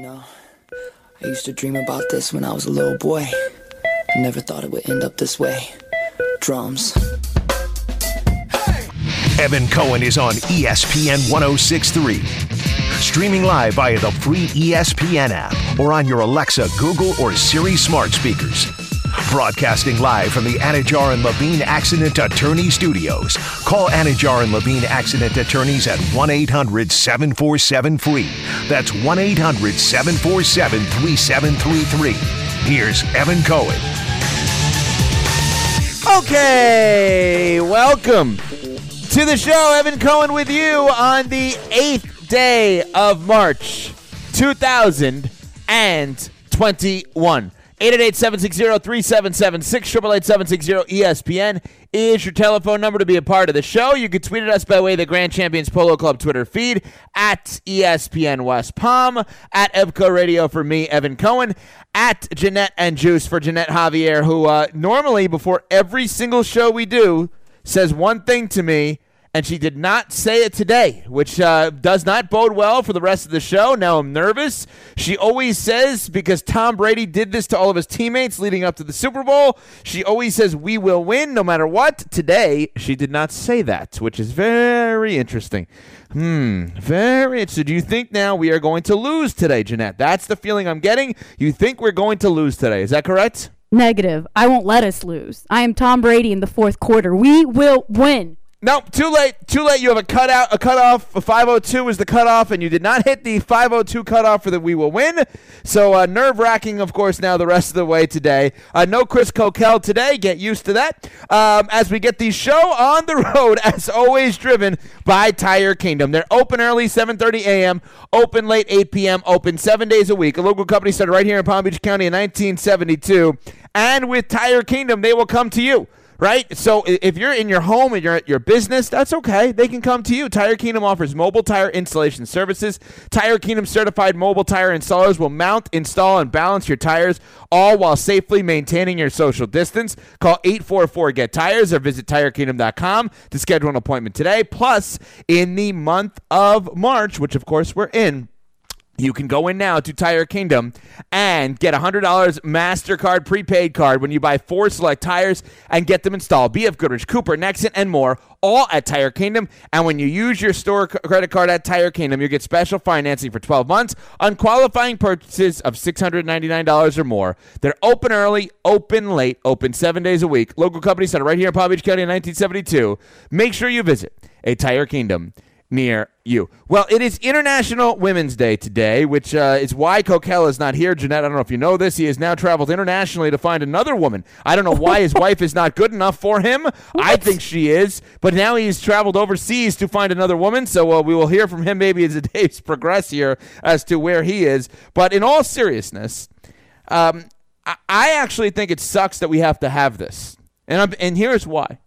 No, I used to dream about this when I was a little boy. I never thought it would end up this way. Drums. Evan Cohen is on ESPN 1063. Streaming live via the free ESPN app or on your Alexa, Google, or Siri smart speakers. Broadcasting live from the Anidjar and Levine Accident Attorney Studios. Call Anidjar and Levine Accident Attorneys at 1 800 747 free. That's 1 800 747 3733. Here's Evan Cohen. Okay, welcome to the show. Evan Cohen with you on the eighth day of March, 2021. 888-760-3776, 888-760-ESPN is your telephone number to be a part of the show. You can tweet at us by way of the Grand Champions Polo Club Twitter feed at ESPN West Palm, at Evco Radio for me, Evan Cohen, at Ginette and Juice for Ginette Javier, who uh, normally before every single show we do says one thing to me, and she did not say it today, which uh, does not bode well for the rest of the show. Now I'm nervous. She always says, because Tom Brady did this to all of his teammates leading up to the Super Bowl, she always says, We will win no matter what. Today, she did not say that, which is very interesting. Hmm, very interesting. Do you think now we are going to lose today, Ginette? That's the feeling I'm getting. You think we're going to lose today. Is that correct? Negative. I won't let us lose. I am Tom Brady in the fourth quarter. We will win. No, too late. Too late. You have a cutout, a cutoff. A 502 is the cutoff, and you did not hit the 502 cutoff for the we will win. So uh, nerve wracking, of course, now the rest of the way today. Uh, no Chris Kokell today. Get used to that. Um, as we get the show on the road, as always, driven by Tire Kingdom. They're open early, 7:30 a.m. Open late, 8 p.m. Open seven days a week. A local company started right here in Palm Beach County in 1972, and with Tire Kingdom, they will come to you right? So if you're in your home and you're at your business, that's okay. They can come to you. Tire Kingdom offers mobile tire installation services. Tire Kingdom certified mobile tire installers will mount, install, and balance your tires, all while safely maintaining your social distance. Call 844 Get Tires or visit tirekingdom.com to schedule an appointment today. Plus, in the month of March, which of course we're in, you can go in now to Tire Kingdom and get a $100 MasterCard prepaid card when you buy four select tires and get them installed. BF Goodrich, Cooper, Nexen, and more, all at Tire Kingdom. And when you use your store credit card at Tire Kingdom, you get special financing for 12 months on qualifying purchases of $699 or more. They're open early, open late, open seven days a week. Local company started right here in Palm Beach County in 1972. Make sure you visit a Tire Kingdom near you. Well, it is International Women's Day today, which uh, is why Kokell is not here. Ginette, I don't know if you know this. He has now traveled internationally to find another woman. I don't know why his wife is not good enough for him. I think she is, but now he's traveled overseas to find another woman. So uh, we will hear from him maybe as the days progress here as to where he is. But in all seriousness, um, I-, I actually think it sucks that we have to have this, and I'm, and here's why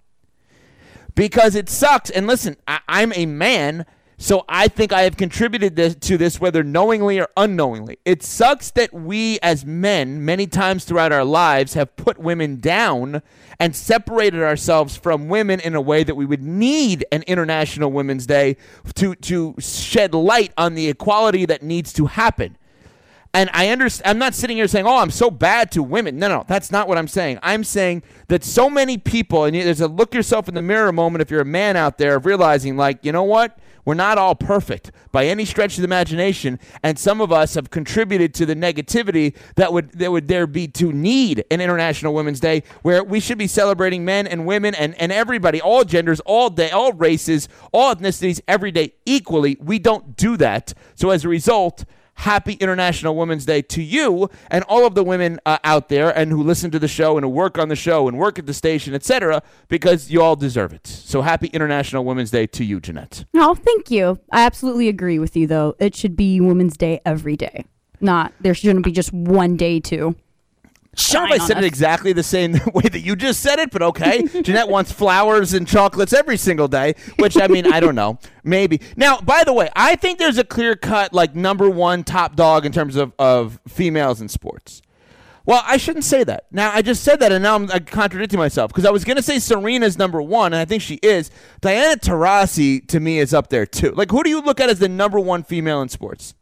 because it sucks. And listen, I, I'm a man, so I think I have contributed this, to this, whether knowingly or unknowingly. It sucks that we, as men, many times throughout our lives, have put women down and separated ourselves from women in a way that we would need an International Women's Day to to shed light on the equality that needs to happen. And I understand. I'm not sitting here saying, "Oh, I'm so bad to women." No, no, that's not what I'm saying. I'm saying that so many people, and there's a look yourself in the mirror moment if you're a man out there of realizing, like, you know what? We're not all perfect by any stretch of the imagination, and some of us have contributed to the negativity that would that would there be to need an International Women's Day, where we should be celebrating men and women and and everybody, all genders, all day, all races, all ethnicities, every day equally. We don't do that, so as a result happy International Women's Day to you and all of the women uh, out there and who listen to the show and who work on the show and work at the station, etc., because you all deserve it. So happy International Women's Day to you, Ginette. Oh, thank you. I absolutely agree with you, though. It should be Women's Day every day. Not, there shouldn't be just one day, too. I don't know if I said on it exactly the same way that you just said it, but okay. Ginette wants flowers and chocolates every single day, which I mean, I don't know. Maybe. Now, by the way, I think there's a clear cut, like, number one top dog in terms of, of females in sports. Well, I shouldn't say that. Now, I just said that, and now I'm uh, contradicting myself because I was going to say Serena's number one, and I think she is. Diana Taurasi, to me, is up there, too. Like, who do you look at as the number one female in sports?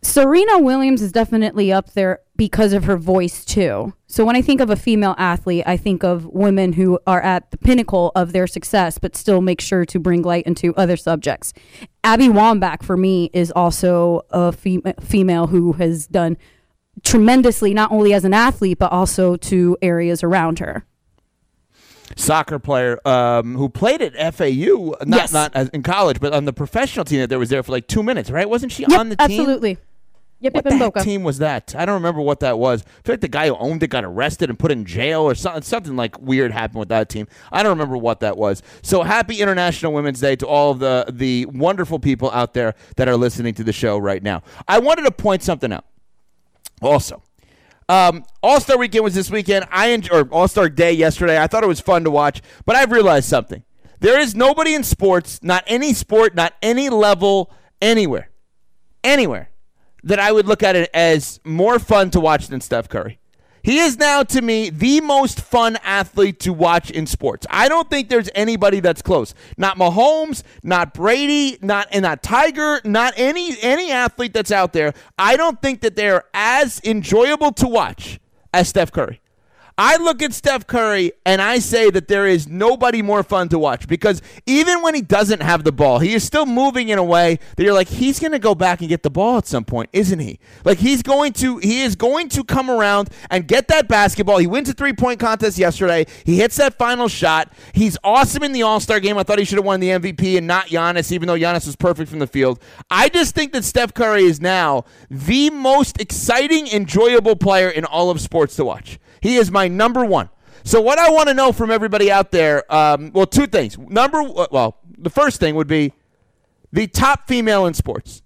Serena Williams is definitely up there because of her voice too. So when I think of a female athlete, I think of women who are at the pinnacle of their success but still make sure to bring light into other subjects. Abby Wambach for me is also a fem- female who has done tremendously not only as an athlete but also to areas around her. Soccer player um, who played at FAU, not Yes. not as in college, but on the professional team that there was there for like two minutes, right? Wasn't she Yep, on the team? absolutely. Yep, What yep, the team was that? I don't remember what that was. I feel like the guy who owned it got arrested and put in jail or something. Something like weird happened with that team. I don't remember what that was. So happy International Women's Day to all of the the wonderful people out there that are listening to the show right now. I wanted to point something out. Also, um, All Star Weekend was this weekend. I enj- or All Star Day yesterday. I thought it was fun to watch, but I've realized something. There is nobody in sports, not any sport, not any level, anywhere, anywhere, that I would look at it as more fun to watch than Steph Curry. He is now to me the most fun athlete to watch in sports. I don't think there's anybody that's close. Not Mahomes, not Brady, not and not Tiger, not any any athlete that's out there. I don't think that they're as enjoyable to watch as Steph Curry. I look at Steph Curry and I say that there is nobody more fun to watch because even when he doesn't have the ball, he is still moving in a way that you're like, he's going to go back and get the ball at some point, isn't he? Like he's going to, he is going to come around and get that basketball. He wins a three point contest yesterday. He hits that final shot. He's awesome in the All Star game. I thought he should have won the MVP and not Giannis, even though Giannis was perfect from the field. I just think that Steph Curry is now the most exciting, enjoyable player in all of sports to watch. He is my number one. So what I want to know from everybody out there, um, well, two things. Number, well, the first thing would be the top female in sports.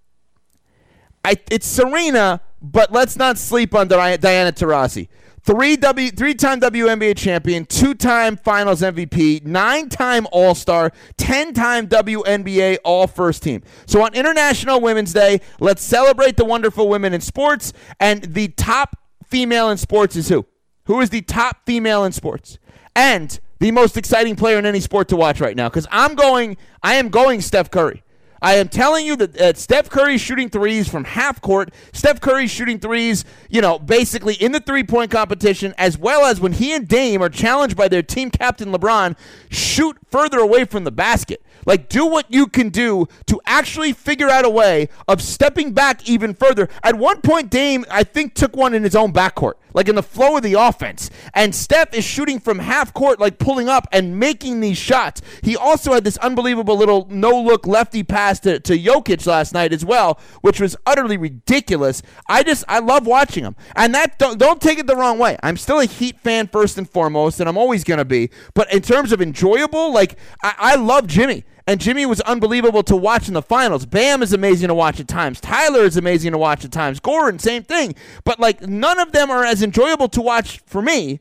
I, it's Serena, but let's not sleep on Diana Taurasi. Three W, three-time WNBA champion, two-time Finals MVP, nine-time All-Star, ten-time WNBA All-First Team. So on International Women's Day, let's celebrate the wonderful women in sports. And the top female in sports is who? Who is the top female in sports? And the most exciting player in any sport to watch right now? Because I'm going, I am going Steph Curry. I am telling you that Steph Curry shooting threes from half court. Steph Curry shooting threes, you know, basically in the three point competition, as well as when he and Dame are challenged by their team captain LeBron, shoot further away from the basket. Like, do what you can do to actually figure out a way of stepping back even further. At one point, Dame, I think, took one in his own backcourt, like in the flow of the offense. And Steph is shooting from half court, like pulling up and making these shots. He also had this unbelievable little no look lefty pass to, to Jokic last night as well, which was utterly ridiculous. I just, I love watching him. And that, don't, don't take it the wrong way. I'm still a Heat fan first and foremost, and I'm always going to be. But in terms of enjoyable, like, I, I love Jimmy. And Jimmy was unbelievable to watch in the finals. Bam is amazing to watch at times. Tyler is amazing to watch at times. Gordon, same thing. But like none of them are as enjoyable to watch for me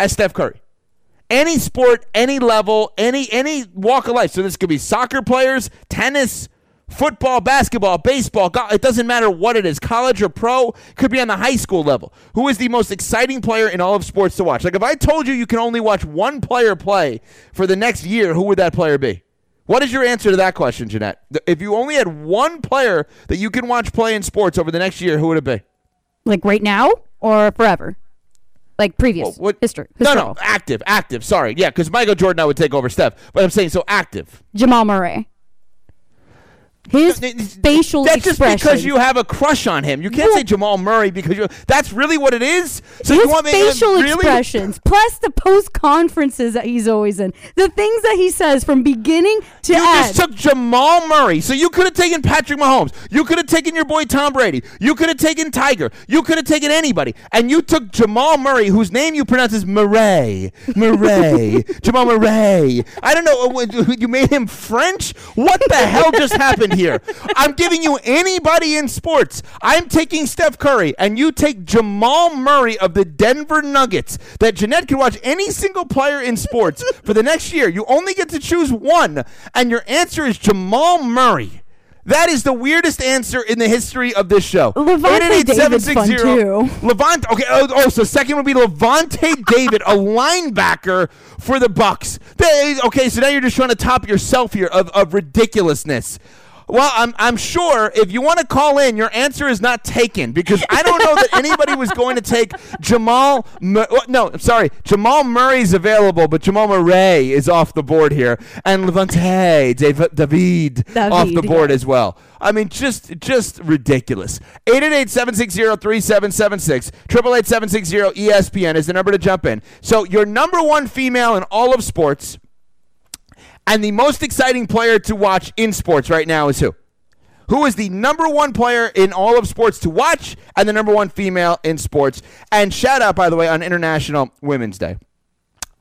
as Steph Curry. Any sport, any level, any any walk of life. So this could be soccer players, tennis, football, basketball, baseball. Go- it doesn't matter what it is, college or pro. Could be on the high school level. Who is the most exciting player in all of sports to watch? Like if I told you you can only watch one player play for the next year, who would that player be? What is your answer to that question, Ginette? If you only had one player that you can watch play in sports over the next year, who would it be? Like right now or forever? Like previous Well, history. No, no, active, active. Sorry, yeah, because Michael Jordan I would take over Steph, but I'm saying so active. Jamal Murray. His facial That's just because you have a crush on him. You can't say Jamal Murray because you. That's really what it is. So his you want me to- facial really? expressions, plus the post conferences that he's always in, the things that he says from beginning to You end. just took Jamal Murray. So you could have taken Patrick Mahomes. You could have taken your boy Tom Brady. You could have taken Tiger. You could have taken anybody. And you took Jamal Murray, whose name you pronounce as Murray. Murray. Jamal Murray. I don't know. uh, You made him French? What the hell just happened here? I'm giving you anybody in sports. I'm taking Steph Curry, and you take Jamal Murray of the Denver Nuggets. That Ginette can watch any single player in sports for the next year. You only get to choose one, and your answer is Jamal Murray. That is the weirdest answer in the history of this show. Lavonte David's fun, too. Lavonte. Okay. Oh, oh, so second would be Lavonte David, a linebacker for the Bucs. They- okay, so now you're just trying to top yourself here of, of ridiculousness. Well, I'm I'm sure if you want to call in, your answer is not taken because I don't know that anybody was going to take Jamal. Mur- oh, no, I'm sorry, Jamal Murray's available, but Jamal Murray is off the board here, and Lavonte David, David off the board yeah. as well. I mean, just just ridiculous. 888-760-3776, 888-760-ESPN is the number to jump in. So your number one female in all of sports. And the most exciting player to watch in sports right now is who? Who is the number one player in all of sports to watch and the number one female in sports? And shout out, by the way, on International Women's Day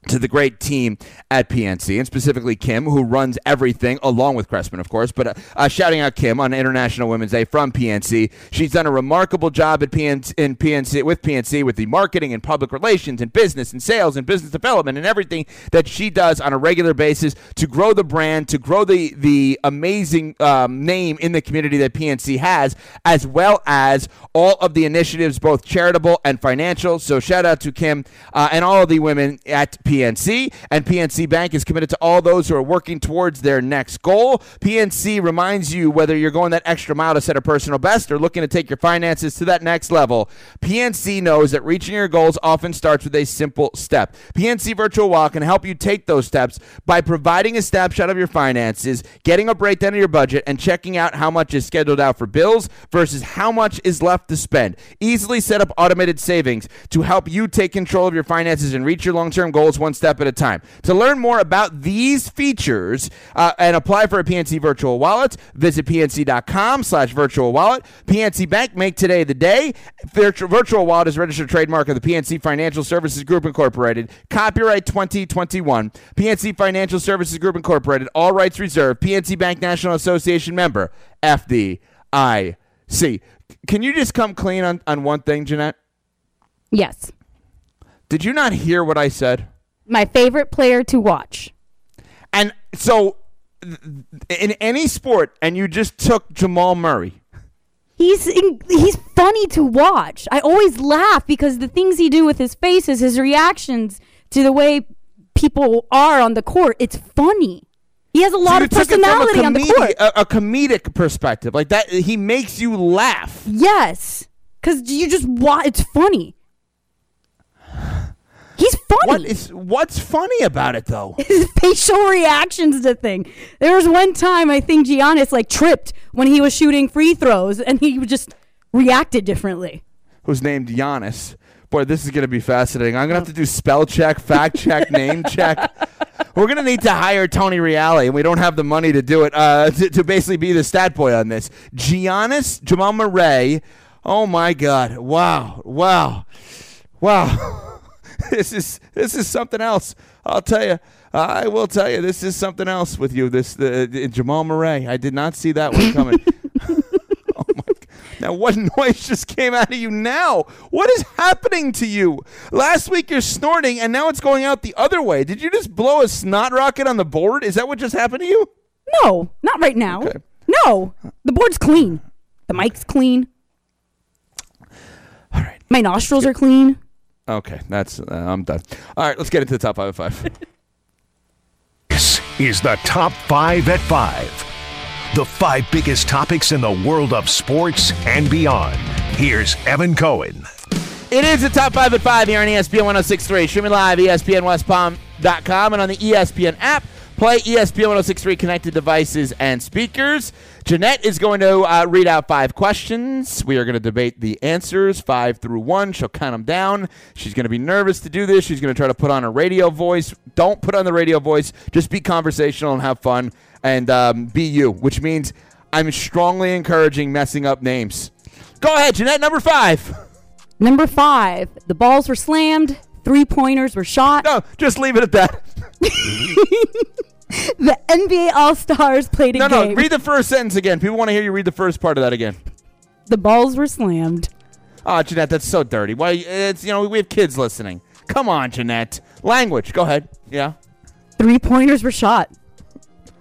to the great team at PNC, and specifically Kim, who runs everything, along with Cressman, of course. But uh, uh, shouting out Kim on International Women's Day from PNC. She's done a remarkable job at PNC, in PNC with PNC with the marketing and public relations and business and sales and business development and everything that she does on a regular basis to grow the brand, to grow the the amazing um, name in the community that PNC has, as well as all of the initiatives, both charitable and financial. So shout out to Kim uh, and all of the women at PNC. And PNC Bank is committed to all those who are working towards their next goal. PNC reminds you whether you're going that extra mile to set a personal best or looking to take your finances to that next level. PNC knows that reaching your goals often starts with a simple step. PNC Virtual Wallet can help you take those steps by providing a snapshot of your finances, getting a breakdown of your budget, and checking out how much is scheduled out for bills versus how much is left to spend. Easily set up automated savings to help you take control of your finances and reach your long term goals one step at a time. To learn more about these features uh, and apply for a PNC virtual wallet, visit pnc.com slash virtual wallet. PNC Bank, make today the day. Virtual, virtual wallet is registered trademark of the PNC Financial Services Group Incorporated. Copyright 2021. PNC Financial Services Group Incorporated. All rights reserved. PNC Bank National Association member. FDIC. Can you just come clean on, on one thing, Ginette? Yes. Did you not hear what I said? My favorite player to watch. And so, in any sport, and you just took Jamal Murray. He's in, he's funny to watch. I always laugh because the things he do with his faces, his reactions to the way people are on the court, it's funny. He has a lot So of you took it from a personality on the court. A, a comedic perspective, like that, he makes you laugh. yes, because you just wa It's funny. He's funny. What is what's funny about it though? his facial reactions to thing. There was one time I think Giannis like tripped when he was shooting free throws, and he just reacted differently. Who's named Giannis? Boy, this is gonna be fascinating. I'm gonna have to do spell check, fact check, name check. We're gonna need to hire Tony Reale, and we don't have the money to do it. Uh, to, to basically be the stat boy on this, Giannis Jamal Murray. Oh my God! Wow! Wow! Wow! this is this is something else. I'll tell you. I will tell you. This is something else with you. This the, Jamal Murray. I did not see that one coming. oh my! Now what noise just came out of you? Now what is happening to you? Last week you're snorting, and now it's going out the other way. Did you just blow a snot rocket on the board? Is that what just happened to you? No, not right now. Okay. No, the board's clean. The mic's clean. All right. My nostrils are clean. Okay, that's uh, I'm done. All right, let's get into the top five of five. This is the Top 5 at 5. The five biggest topics in the world of sports and beyond. Here's Evan Cohen. It is the top five at five here on ESPN 1063. Streaming live, ESPNWestPalm.com, and on the ESPN app. Play ESPN 1063 connected devices and speakers. Ginette is going to uh, read out five questions. We are going to debate the answers, five through one. She'll count them down. She's going to be nervous to do this. She's going to try to put on a radio voice. Don't put on the radio voice. Just be conversational and have fun and um, be you, which means I'm strongly encouraging messing up names. Go ahead, Ginette, number five. Number five, the balls were slammed. Three pointers were shot. No, just leave it at that. The NBA All Stars played a No, game. no, no, read the first sentence again. People want to hear you read the first part of that again. the balls were slammed. Oh, Ginette, that's so dirty. Why? It's you know we have kids listening. Come on, Ginette. Language. Go ahead. Yeah. Three pointers were shot.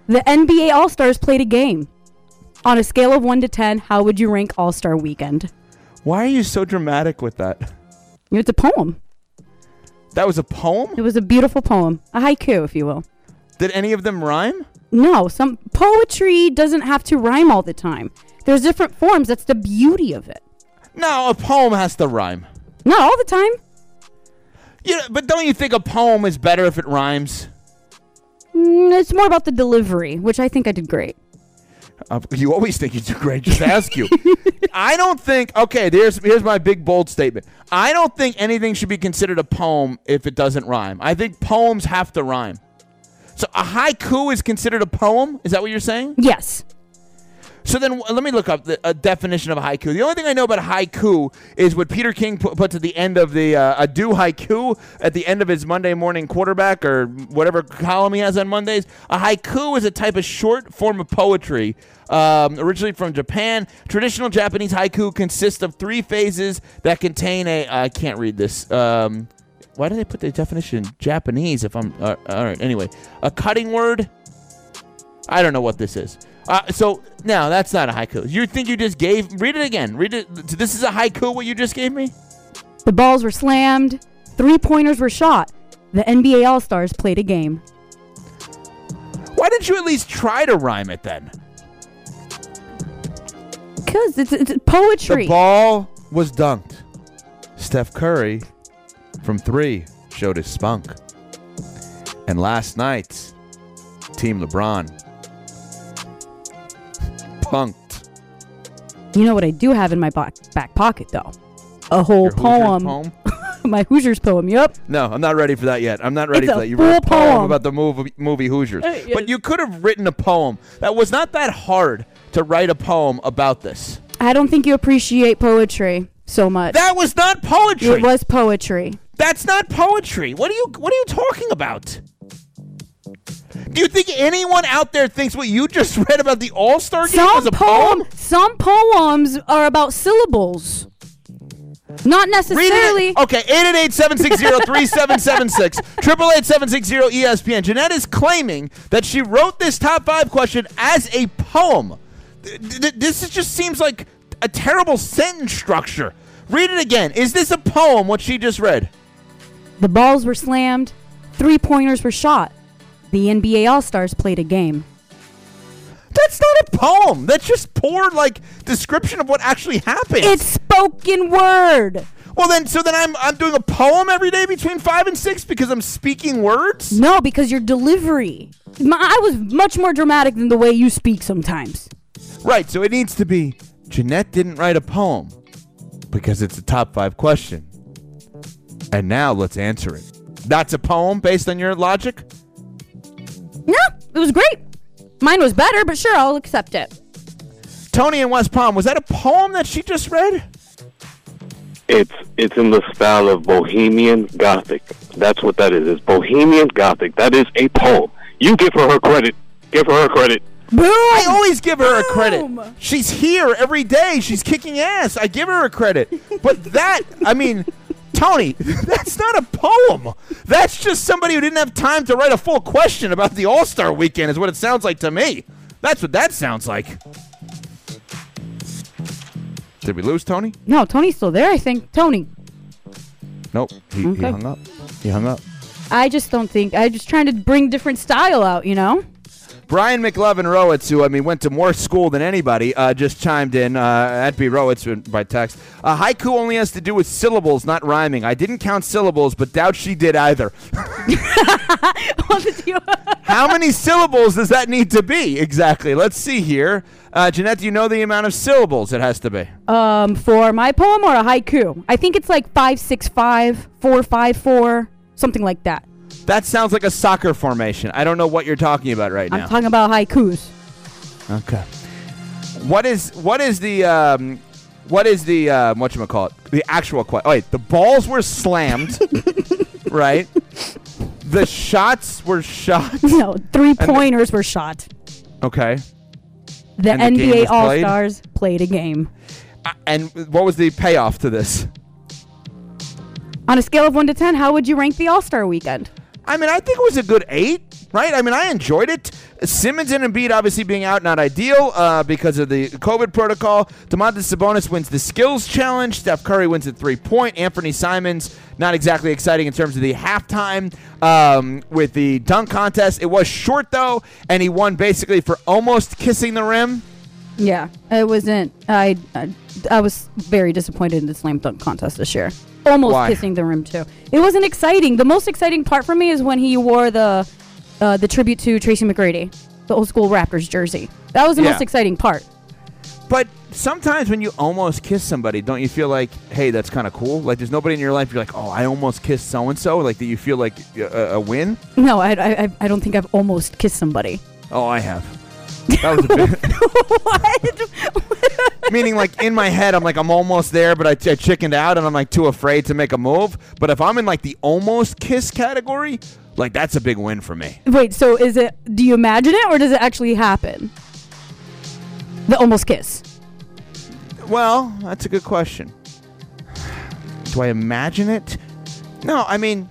The NBA All Stars played a game. On a scale of 1 to 10, how would you rank All Star Weekend? Why are you so dramatic with that? It's a poem. That was a poem. It was a beautiful poem. A haiku, if you will. Did any of them rhyme? No, some poetry doesn't have to rhyme all the time. There's different forms. That's the beauty of it. No, a poem has to rhyme. Not all the time. Yeah, but don't you think a poem is better if it rhymes? Mm, it's more about the delivery, which I think I did great. Uh, you always think you do great. Just ask you. I don't think. Okay, here's here's my big bold statement. I don't think anything should be considered a poem if it doesn't rhyme. I think poems have to rhyme. So a haiku is considered a poem. Is that what you're saying? Yes. So then let me look up the a definition of a haiku. The only thing I know about haiku is what Peter King pu- puts at the end of the uh, a do haiku at the end of his Monday morning quarterback or whatever column he has on Mondays. A haiku is a type of short form of poetry. Um, originally from Japan, traditional Japanese haiku consists of three phases that contain a. I can't read this. Um, why did they put the definition in Japanese? If I'm uh, all right. Anyway, a cutting word. I don't know what this is. Uh, so now that's not a haiku. You think you just gave? Read it again. Read it. This is a haiku. What you just gave me? The balls were slammed, three pointers were shot. The NBA All Stars played a game. Why didn't you at least try to rhyme it then? Because it's, it's poetry. The ball was dunked. Steph Curry from three showed his spunk. And last night, Team LeBron punked. you know what I do have in my back, back pocket, though? A whole poem. poem? my Hoosiers poem, yep. No, I'm not ready for that yet. I'm not ready It's for that. You wrote a poem poem. about the movie, movie Hoosiers. Hey, yeah. But you could have written a poem. That was not that hard to write a poem about this. I don't think you appreciate poetry so much. That was not poetry. it was poetry. That's not poetry. What are you what are you talking about? Do you think anyone out there thinks what you just read about the All-Star game was Some a poem? poem, some poems are about syllables. Not necessarily. it. Okay, 888-760-3776. 888-760-ESPN. Ginette is claiming that she wrote this top five question as a poem. Th- th- This is- just seems like a terrible sentence structure. Read it again. Is this a poem, what she just read? The balls were slammed, three pointers were shot. The NBA All Stars played a game. That's not a poem. That's just poor, like, description of what actually happened. It's spoken word. Well, then, so then I'm I'm doing a poem every day between five and six because I'm speaking words. No, because your delivery. My, I was much more dramatic than the way you speak sometimes. Right. So it needs to be. Ginette didn't write a poem because it's a top five question. And now let's answer it. That's a poem based on your logic. No, it was great. Mine was better, but sure, I'll accept it. Tony in West Palm. Was that a poem that she just read? It's it's in the style of Bohemian Gothic. That's what that is. It's Bohemian Gothic. That is a poem. You give her her credit. Give her her credit. Boom! I always give her a credit. She's here every day. She's kicking ass. I give her a credit. But that, I mean, Tony, that's not a poem. That's just somebody who didn't have time to write a full question about the All Star weekend, is what it sounds like to me. That's what that sounds like. Did we lose Tony? No, Tony's still there, I think. Tony, Nope. He, he hung up. He hung up. I just don't think. I'm just trying to bring different style out, you know? Brian McLovin Rowitz, who I mean went to more school than anybody, uh, just chimed in uh, at B Rowitz by text. Uh, haiku only has to do with syllables, not rhyming. I didn't count syllables, but doubt she did either. How many syllables does that need to be exactly? Let's see here. Uh, Ginette, do you know the amount of syllables it has to be? um, for my poem or a haiku? I think it's like five, six, five, four, five, four, something like that. That sounds like a soccer formation. I don't know what you're talking about right now. I'm talking about haikus. Okay. What is what is the um, what is the uh, what you call it? The actual question. Oh, wait, the balls were slammed, right? The shots were shot. No, three the- pointers were shot. Okay. The And the NBA All Stars played a game. Uh, and what was the payoff to this? On a scale of one to ten, how would you rank the All Star weekend? I mean, I think it was a good eight, right? I mean, I enjoyed it. Simmons and Embiid obviously being out not ideal uh, because of the COVID protocol. Domantas Sabonis wins the skills challenge. Steph Curry wins the three point. Anthony Simons not exactly exciting in terms of the halftime um, with the dunk contest. It was short though, and he won basically for almost kissing the rim. Yeah, it wasn't. I I, I was very disappointed in the slam dunk contest this year. Almost Why? kissing the rim too. It wasn't exciting. The most exciting part for me is when he wore the uh, the tribute to Tracy McGrady, the old school Raptors jersey. That was the Yeah. most exciting part. But sometimes when you almost kiss somebody, don't you feel like, hey, that's kind of cool? Like there's nobody in your life you're like, oh, I almost kissed so and so. Like, do you feel like a, a win? No, I, I I- I don't think I've almost kissed somebody. Oh, I have. That was a bit. what? Meaning, like in my head, I'm like, I'm almost there, but I, I chickened out, and I'm like too afraid to make a move. But if I'm in like the almost kiss category, like that's a big win for me. Wait, so is it? Do you imagine it or does it actually happen? The almost kiss. Well, that's a good question. Do I imagine it? No, I mean,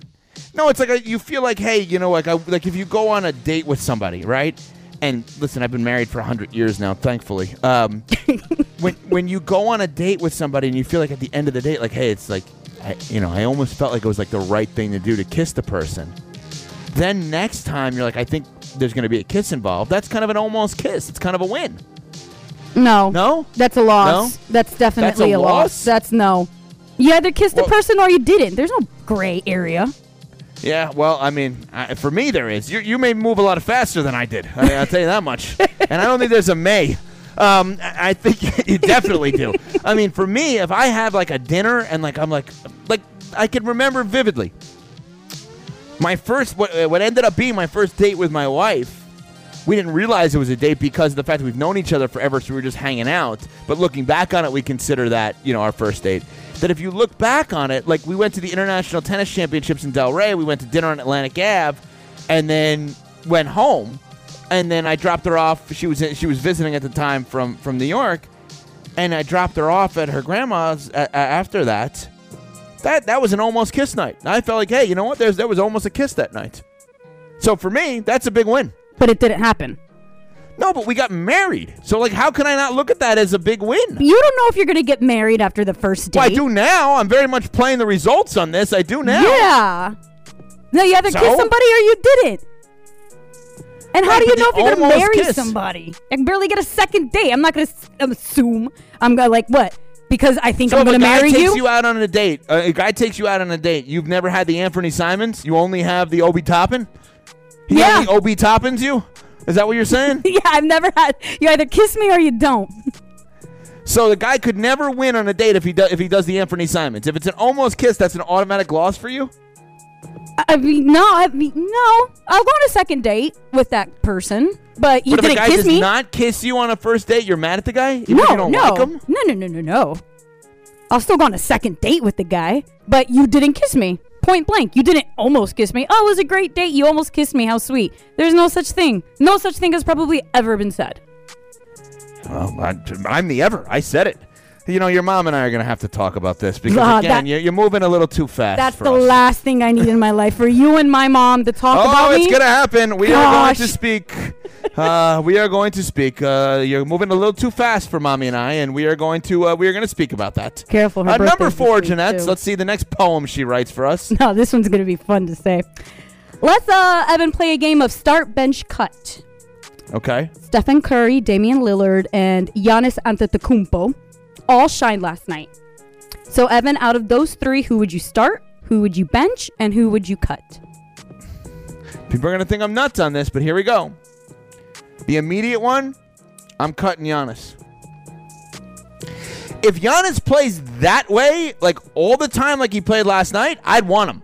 no. It's like a, you feel like, hey, you know, like I, like if you go on a date with somebody, right? And listen, I've been married for hundred years now, thankfully. Um, when when you go on a date with somebody and you feel like at the end of the date, like, hey, it's like, I, you know, I almost felt like it was like the right thing to do to kiss the person. Then next time you're like, I think there's going to be a kiss involved. That's kind of an almost kiss. It's kind of a win. No. No? That's a loss. No? That's definitely a a, loss. loss? That's no. You either kissed Well- the person or you didn't. There's no gray area. Yeah, well, I mean, I, for me there is. You, you may move a lot faster than I did. I, I'll tell you that much. and I don't think there's a may. Um, I I think you definitely do. I mean, for me, if I have like a dinner and like I'm like, like I can remember vividly. My first, what, what ended up being my first date with my wife. We didn't realize it was a date because of the fact that we've known each other forever, so we were just hanging out. But looking back on it, we consider that you know our first date. That if you look back on it, like we went to the International Tennis Championships in Delray, we went to dinner on Atlantic Ave, and then went home, and then I dropped her off. She was she was visiting at the time from from New York, and I dropped her off at her grandma's a- a- after that. That that was an almost kiss night. I felt like, hey, you know what? There's there was almost a kiss that night. So for me, that's a big win. But it didn't happen. No, but we got married. So like, how can I not look at that as a big win? You don't know if you're going to get married after the first date. Well, I do now. I'm very much playing the results on this. I do now. Yeah. No, you either So? kissed somebody or you didn't. And how Right, do you know if you're going to marry kiss. somebody? I can barely get a second date. I'm not going to assume. I'm going to, like, what? Because I think So I'm going if a going to guy marry takes you? you? out on a date, uh, a guy takes you out on a date. You've never had the Anthony Simons. You only have the Obi Toppin. He Yeah. only Obi Toppins you. Is that what you're saying? yeah, I've never had. You either kiss me or you don't. so the guy could never win on a date if he does if he does the Anthony Simons. If it's an almost kiss, that's an automatic loss for you. I- mean, no, I mean, no. I'll go on a second date with that person, but you but if a didn't guy kiss does me. not kiss you on a first date, you're mad at the guy. Even no, you don't no, like him. no, no, no, no, no. I'll still go on a second date with the guy, but you didn't kiss me. Point blank, you didn't almost kiss me. Oh, it was a great date. You almost kissed me. How sweet. There's no such thing. No such thing has probably ever been said. Well, I, I'm the ever. I said it. You know, your mom and I are going to have to talk about this because Ah, again, that- you're, you're moving a little too fast. That's for the us. last thing I need in my life for you and my mom to talk Oh, about it's gonna happen. We are going to speak. Uh, we are going to speak. Uh, you're moving a little too fast for mommy and I, and we are going to. Uh, we are going to speak about that. Careful, her Uh, number four, Ginette. Let's see the next poem she writes for us. No, this one's gonna be fun to say. Let's uh Evan play a game of start bench cut. Okay. Stephen Curry, Damian Lillard, and Giannis Antetokounmpo all shined last night. So Evan, out of those three, who would you start? Who would you bench? And who would you cut? People are going to think I'm nuts on this, but here we go. The immediate one, I'm cutting Giannis. If Giannis plays that way, like all the time, like he played last night, I'd want him.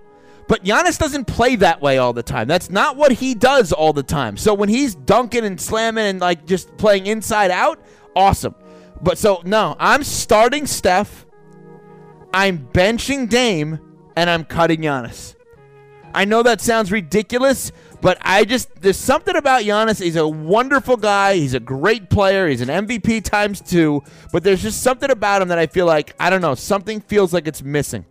But Giannis doesn't play that way all the time. That's not what he does all the time. So when he's dunking and slamming and like just playing inside out, awesome. But so no, I'm starting Steph, I'm benching Dame, and I'm cutting Giannis. I know that sounds ridiculous, but I just there's something about Giannis. He's a wonderful guy. He's a great player. He's an MVP times two. But there's just something about him that I feel like I don't know. Something feels like it's missing.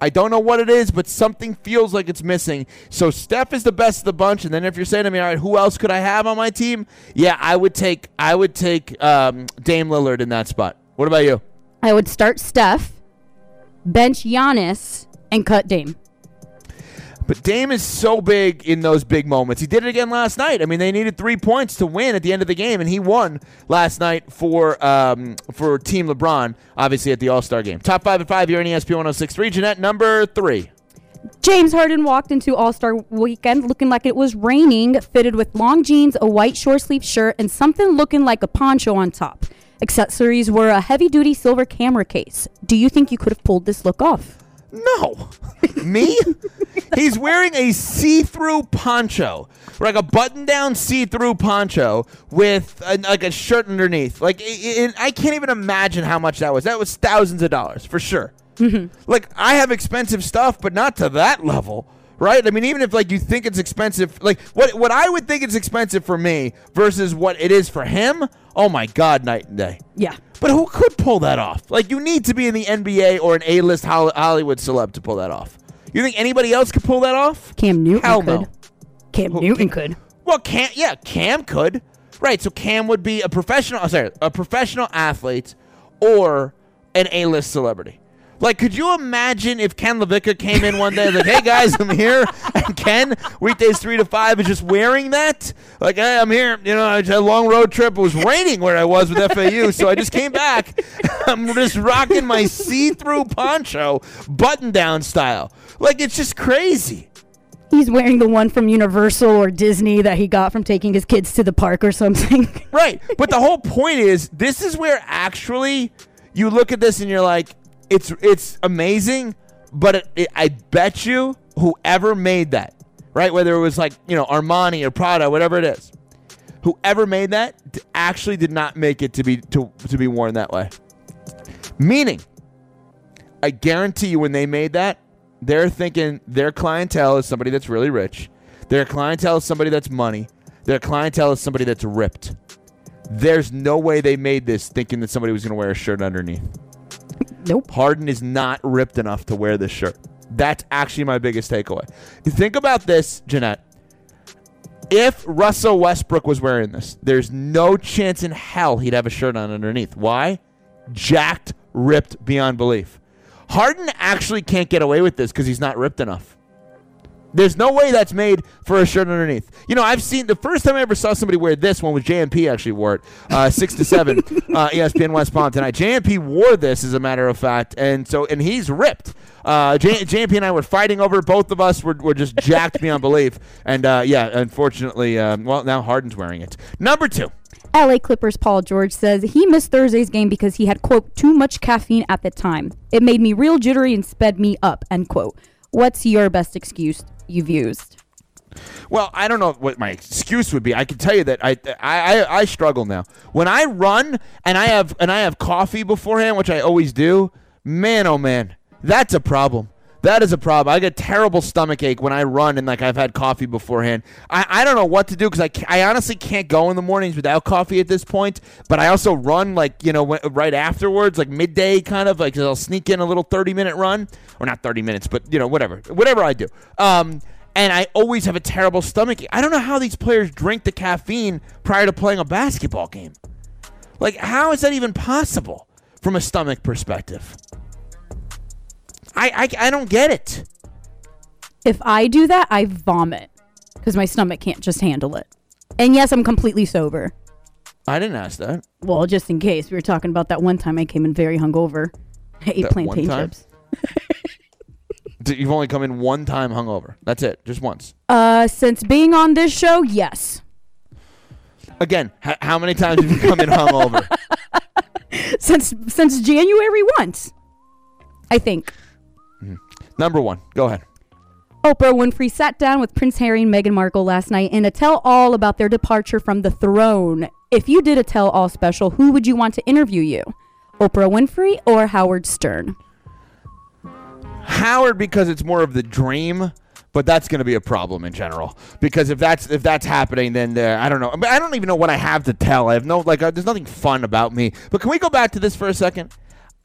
I don't know what it is, but something feels like it's missing. So Steph is the best of the bunch, and then if you're saying to me, all right, who else could I have on my team? Yeah, I would take I would take um, Dame Lillard in that spot. What about you? I would start Steph, bench Giannis, and cut Dame. But Dame is so big in those big moments. He did it again last night. I mean, they needed three points to win at the end of the game, and he won last night for um, for Team LeBron, obviously at the All Star game. Top five and five here in ESP 1063. Ginette, number three. James Harden walked into All Star weekend looking like it was raining, fitted with long jeans, a white short sleeve shirt, and something looking like a poncho on top. Accessories were a heavy duty silver camera case. Do you think you could have pulled this look off? No. Me? He's wearing a see through poncho, like a button down see through poncho with a, like a shirt underneath. Like, it, it, I can't even imagine how much that was. That was thousands of dollars for sure. Mm-hmm. Like, I have expensive stuff, but not to that level. Right? I mean, even if like you think it's expensive, like what what I would think it's expensive for me versus what it is for him, oh my god, night and day. Yeah. But who could pull that off? Like, you need to be in the NBA or an A-list Hollywood celeb to pull that off. You think anybody else could pull that off? Cam Newton Hell could. no. Cam Who- Newton could. Well, Cam, yeah, Cam could. Right, so Cam would be a professional, sorry, a professional athlete or an A-list celebrity. Like, could you imagine if Ken LaVicka came in one day, like, "Hey guys, I'm here," and Ken, weekdays three to five, is just wearing that? Like, hey, I'm here. You know, I had a long road trip. It was raining where I was with FAU, so I just came back. I'm just rocking my see-through poncho, button-down style. Like, it's just crazy. He's wearing the one from Universal or Disney that he got from taking his kids to the park or something. Right. But the whole point is this is where actually you look at this and you're like, it's it's amazing, but it, it, I bet you whoever made that, right? Whether it was like, you know, Armani or Prada, whatever it is, whoever made that actually did not make it to be to, to be worn that way. Meaning, I guarantee you when they made that, they're thinking their clientele is somebody that's really rich. Their clientele is somebody that's money. Their clientele is somebody that's ripped. There's no way they made this thinking that somebody was going to wear a shirt underneath. Nope. Harden is not ripped enough to wear this shirt. That's actually my biggest takeaway. Think about this, Ginette. If Russell Westbrook was wearing this, there's no chance in hell he'd have a shirt on underneath. Why? Jacked, ripped beyond belief. Harden actually can't get away with this because he's not ripped enough. There's no way that's made for a shirt underneath. You know, I've seen the first time I ever saw somebody wear this one was JMP actually wore it, uh, six to seven, uh, ESPN West Palm tonight. JMP wore this as a matter of fact, and so and he's ripped. Uh, J- JMP and I were fighting over. it. Both of us were, were just jacked beyond belief, and uh, yeah, unfortunately, um, well now Harden's wearing it. Number two. LA Clippers Paul George says he missed Thursday's game because he had, quote, too much caffeine at the time. It made me real jittery and sped me up, end quote. What's your best excuse you've used? Well, I don't know what my excuse would be. I can tell you that I, I, I, struggle now. When I run and I have and I have coffee beforehand, which I always do, man, oh man, that's a problem. That is a problem. I get terrible stomach ache when I run and like I've had coffee beforehand. I, I don't know what to do because I, I honestly can't go in the mornings without coffee at this point. But I also run like you know when, right afterwards, like midday kind of like I'll sneak in a little thirty minute run or not thirty minutes, but you know whatever whatever I do. Um, and I always have a terrible stomach. ache. I don't know how these players drink the caffeine prior to playing a basketball game. Like, how is that even possible from a stomach perspective? I, I, I don't get it. If I do that, I vomit because my stomach can't just handle it. And yes, I'm completely sober. I didn't ask that. Well, just in case, we were talking about that one time I came in very hungover. I ate That one plantain time? chips. D- You've only come in one time hungover. That's it, just once. Uh, since being on this show, yes. Again, h- how many times have you come in hungover? Since since January once, I think. Number one, go ahead. Oprah Winfrey sat down with Prince Harry and Meghan Markle last night in a tell all about their departure from the throne. If you did a tell all special, who would you want to interview you? Oprah Winfrey or Howard Stern? Howard because it's more of the dream, but that's going to be a problem in general. Because if that's if that's happening, then uh, I don't know. But I don't even know what I have to tell. I have no like. Uh, there's nothing fun about me. But can we go back to this for a second?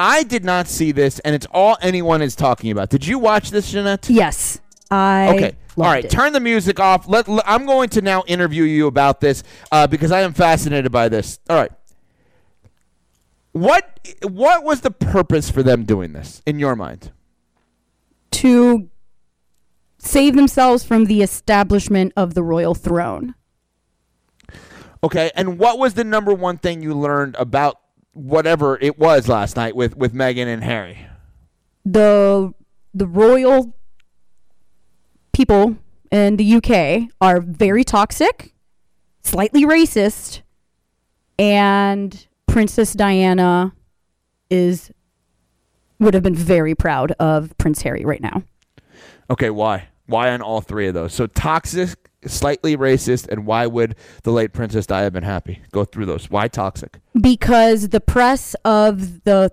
I did not see this, and it's all anyone is talking about. Did you watch this, Ginette? Yes, I. Okay. All right. it. Turn the music off. Let, let- I'm going to now interview you about this uh, because I am fascinated by this. All right. What what was the purpose for them doing this in your mind? to save themselves from the establishment of the royal throne. Okay. And what was the number one thing you learned about whatever it was last night with with Meghan and Harry? the the royal people in the UK are very toxic, slightly racist, and Princess Diana is would have been very proud of Prince Harry right now. Okay. Why? Why on all three of those? So toxic, slightly racist, and why would the late Princess Di have been happy? Go through those. Why toxic? Because the press of the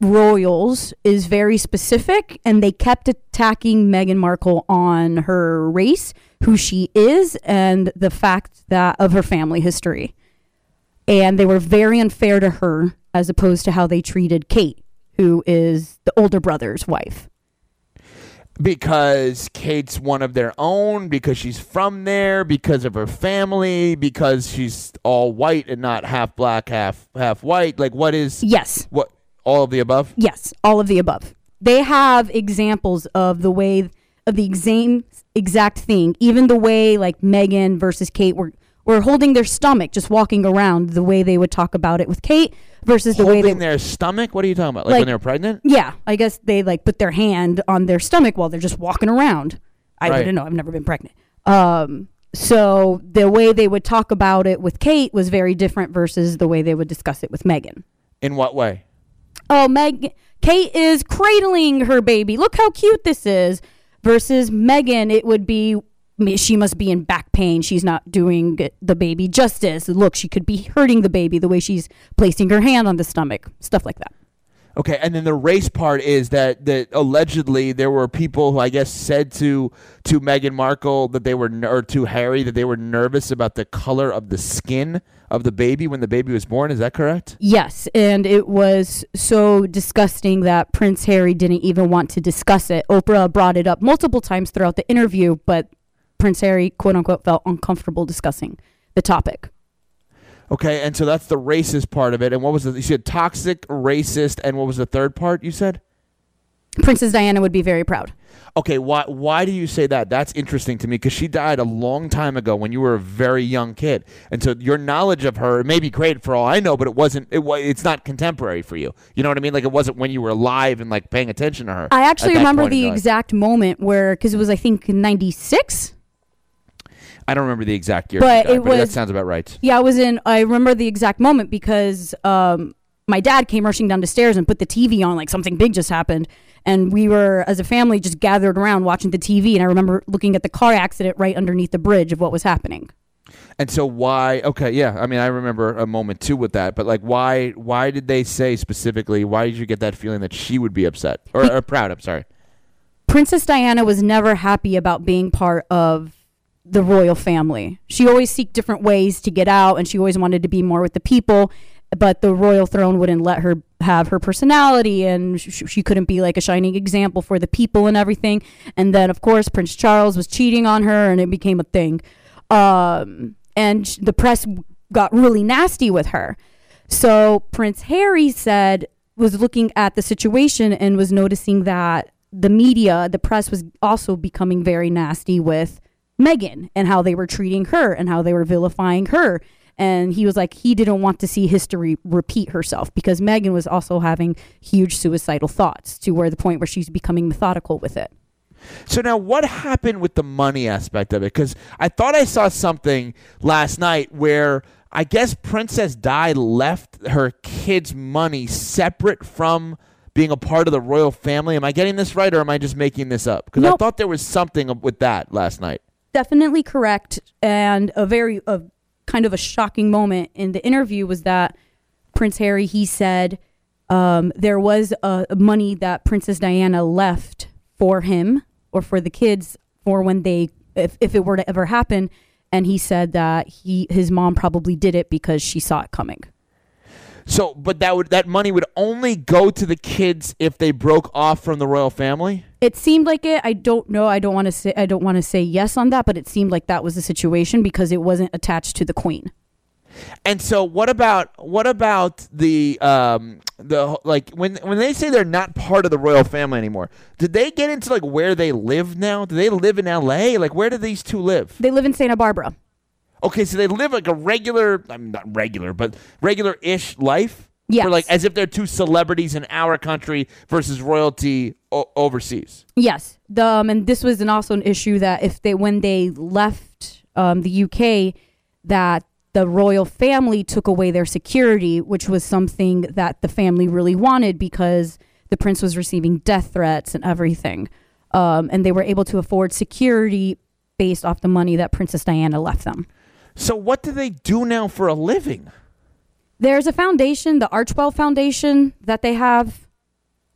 royals is very specific and they kept attacking Meghan Markle on her race, who she is, and the fact that of her family history. And they were very unfair to her as opposed to how they treated Kate, who is the older brother's wife. Because Kate's one of their own, because she's from there, because of her family, because she's all white and not half black, half half white. Like what is Yes. what all of the above? Yes, all of the above. They have examples of the way of the same exact thing. Even the way like Meghan versus Kate were were holding their stomach just walking around the way they would talk about it with Kate versus the way they their stomach? What are you talking about? Like, Like- when they were pregnant? Yeah, I guess they like put their hand on their stomach while they're just walking around. I Right. wouldn't know. I've never been pregnant. Um so the way they would talk about it with Kate was very different versus the way they would discuss it with Meghan. In what way? oh meg kate is cradling her baby look how cute this is versus meghan it would be she must be in back pain. She's not doing the baby justice. Look she could be hurting the baby the way she's placing her hand on the stomach. Stuff like that. Okay, and then the race part is that that allegedly there were people who I guess said to to Meghan Markle that they were or to Harry that they were nervous about the color of the skin of the baby when the baby was born. Is that correct? yes and it was so disgusting that prince harry didn't even want to discuss it. Oprah brought it up multiple times throughout the interview but prince harry quote unquote felt uncomfortable discussing the topic Okay, and so that's the racist part of it. And what was the you said toxic, racist, and what was the third part you said? princess diana would be very proud Okay, why why do you say that? That's interesting to me because she died a long time ago when you were a very young kid, and so your knowledge of her may be great for all I know, but it wasn't. It was. It's not contemporary for you. You know what I mean? Like it wasn't when you were alive and like paying attention to her. I actually remember the exact moment where, because it was, I think, 96. I don't remember the exact year, But died, it that was- that sounds about right. Yeah, I was in, I remember the exact moment because um, my dad came rushing down the stairs and put the TV on, like something big just happened. And we were, as a family, just gathered around watching the TV. And I remember looking at the car accident right underneath the bridge of what was happening. And so why? Okay, yeah. I mean, I remember a moment too with that. But like, why? Why did they say specifically? Why did you get that feeling that she would be upset or, or proud? I'm sorry. Princess Diana was never happy about being part of the royal family. She always seeked different ways to get out and she always wanted to be more with the people, but the royal throne wouldn't let her have her personality and sh- she couldn't be like a shining example for the people and everything. And then of course Prince Charles was cheating on her and it became a thing. Um and the press got really nasty with her. So Prince Harry said was looking at the situation and was noticing that the media, the press was also becoming very nasty with Meghan and how they were treating her and how they were vilifying her. And he was like, he didn't want to see history repeat herself because Meghan was also having huge suicidal thoughts to where the point where she's becoming methodical with it. So now, what happened with the money aspect of it? Because I thought I saw something last night where I guess Princess Di left her kids' money separate from being a part of the royal family. Am I getting this right, or am I just making this up? Because I thought there was something with that last night. Definitely correct and a very a kind of a shocking moment in the interview was that prince harry he said um, there was uh, money that princess diana left for him or for the kids for when they if, if it were to ever happen and he said that he his mom probably did it because she saw it coming So, but that would that money would only go to the kids if they broke off from the royal family. It seemed like it. I don't know. I don't want to say. I don't want to say yes on that, but it seemed like that was the situation because it wasn't attached to the queen. And so, what about what about the um the like when when they say they're not part of the royal family anymore? Did they get into like where they live now? Do they live in L.A.? Like where do these two live? They live in Santa Barbara. Okay, so they live like a regular, I mean not regular, but regular-ish life. Yes. For like as if they're two celebrities in our country versus royalty o- overseas. Yes. The, um, and this was an also an issue that if they when they left um, the UK, that the royal family took away their security, which was something that the family really wanted because the prince was receiving death threats and everything, um, and they were able to afford security based off the money that Princess Diana left them. So what do they do now for a living? There's a foundation, the Archewell Foundation, that they have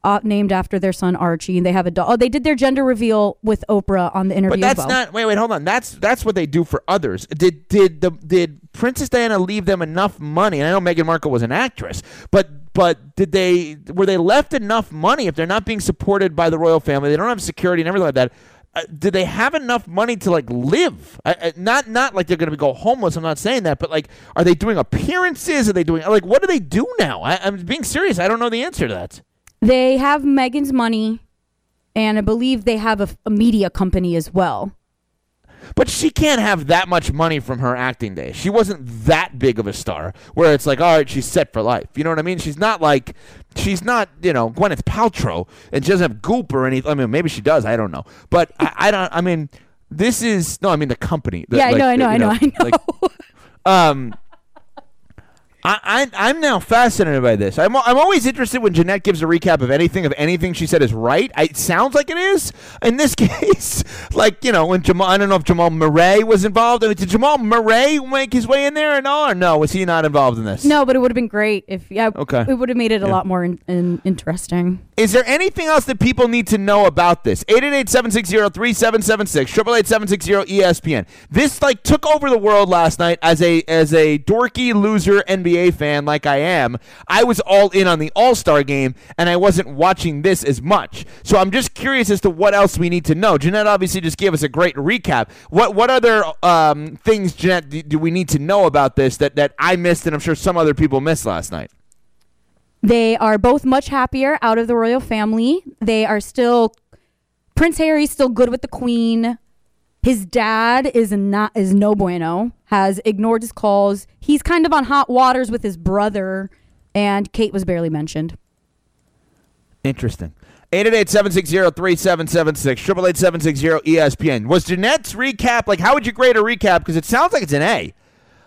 uh, named after their son Archie, and they have a dog. Oh, they did their gender reveal with Oprah on the interview. But that's well. not. Wait, wait, hold on. That's that's what they do for others. Did did the did Princess Diana leave them enough money? And I know Meghan Markle was an actress, but but did they were they left enough money if they're not being supported by the royal family? They don't have security and everything like that. Uh, did they have enough money to like live? Uh, not not like they're going to go homeless. I'm not saying that, but like, are they doing appearances? Are they doing like what do they do now? I, I'm being serious. I don't know the answer to that. They have Meghan's money, and I believe they have a, a media company as well. But she can't have that much money from her acting days. She wasn't that big of a star where it's like, all right, she's set for life. You know what I mean? She's not like, she's not, you know, Gwyneth Paltrow and she doesn't have Goop or anything. I mean, maybe she does. I don't know. But I, I don't, I mean, this is, no, I mean, the company. The- Yeah, I know, I know, you I know, I know. like, um, I, I, I'm now fascinated by this. I'm, I'm always interested when Ginette gives a recap of anything, of anything she said is right. I, it sounds like it is. In this case, like, you know, when Jamal, I don't know if Jamal Murray was involved. I mean, did Jamal Murray make his way in there or no? Or no? Was he not involved in this? No, but it would have been great if yeah. Okay. It would have made it a Yeah. lot more in, in, interesting. Is there anything else that people need to know about this? 888-760-3776, 888-760-ESPN. This like took over the world last night as a as a dorky loser NBA fan like I am. I was all in on the All-Star game and I wasn't watching this as much. So I'm just curious as to what else we need to know. Ginette obviously just gave us a great recap. What what other um, things Ginette do, do we need to know about this that that I missed and I'm sure some other people missed last night? They are both much happier out of the royal family. They are still Prince Harry's still good with the Queen. His dad is not is no bueno. Has ignored his calls. He's kind of on hot waters with his brother, and Kate was barely mentioned. Interesting. 888-760-3776, 888-760-ESPN. Was Ginette's recap, like, how would you grade a recap? Because it sounds like it's an A.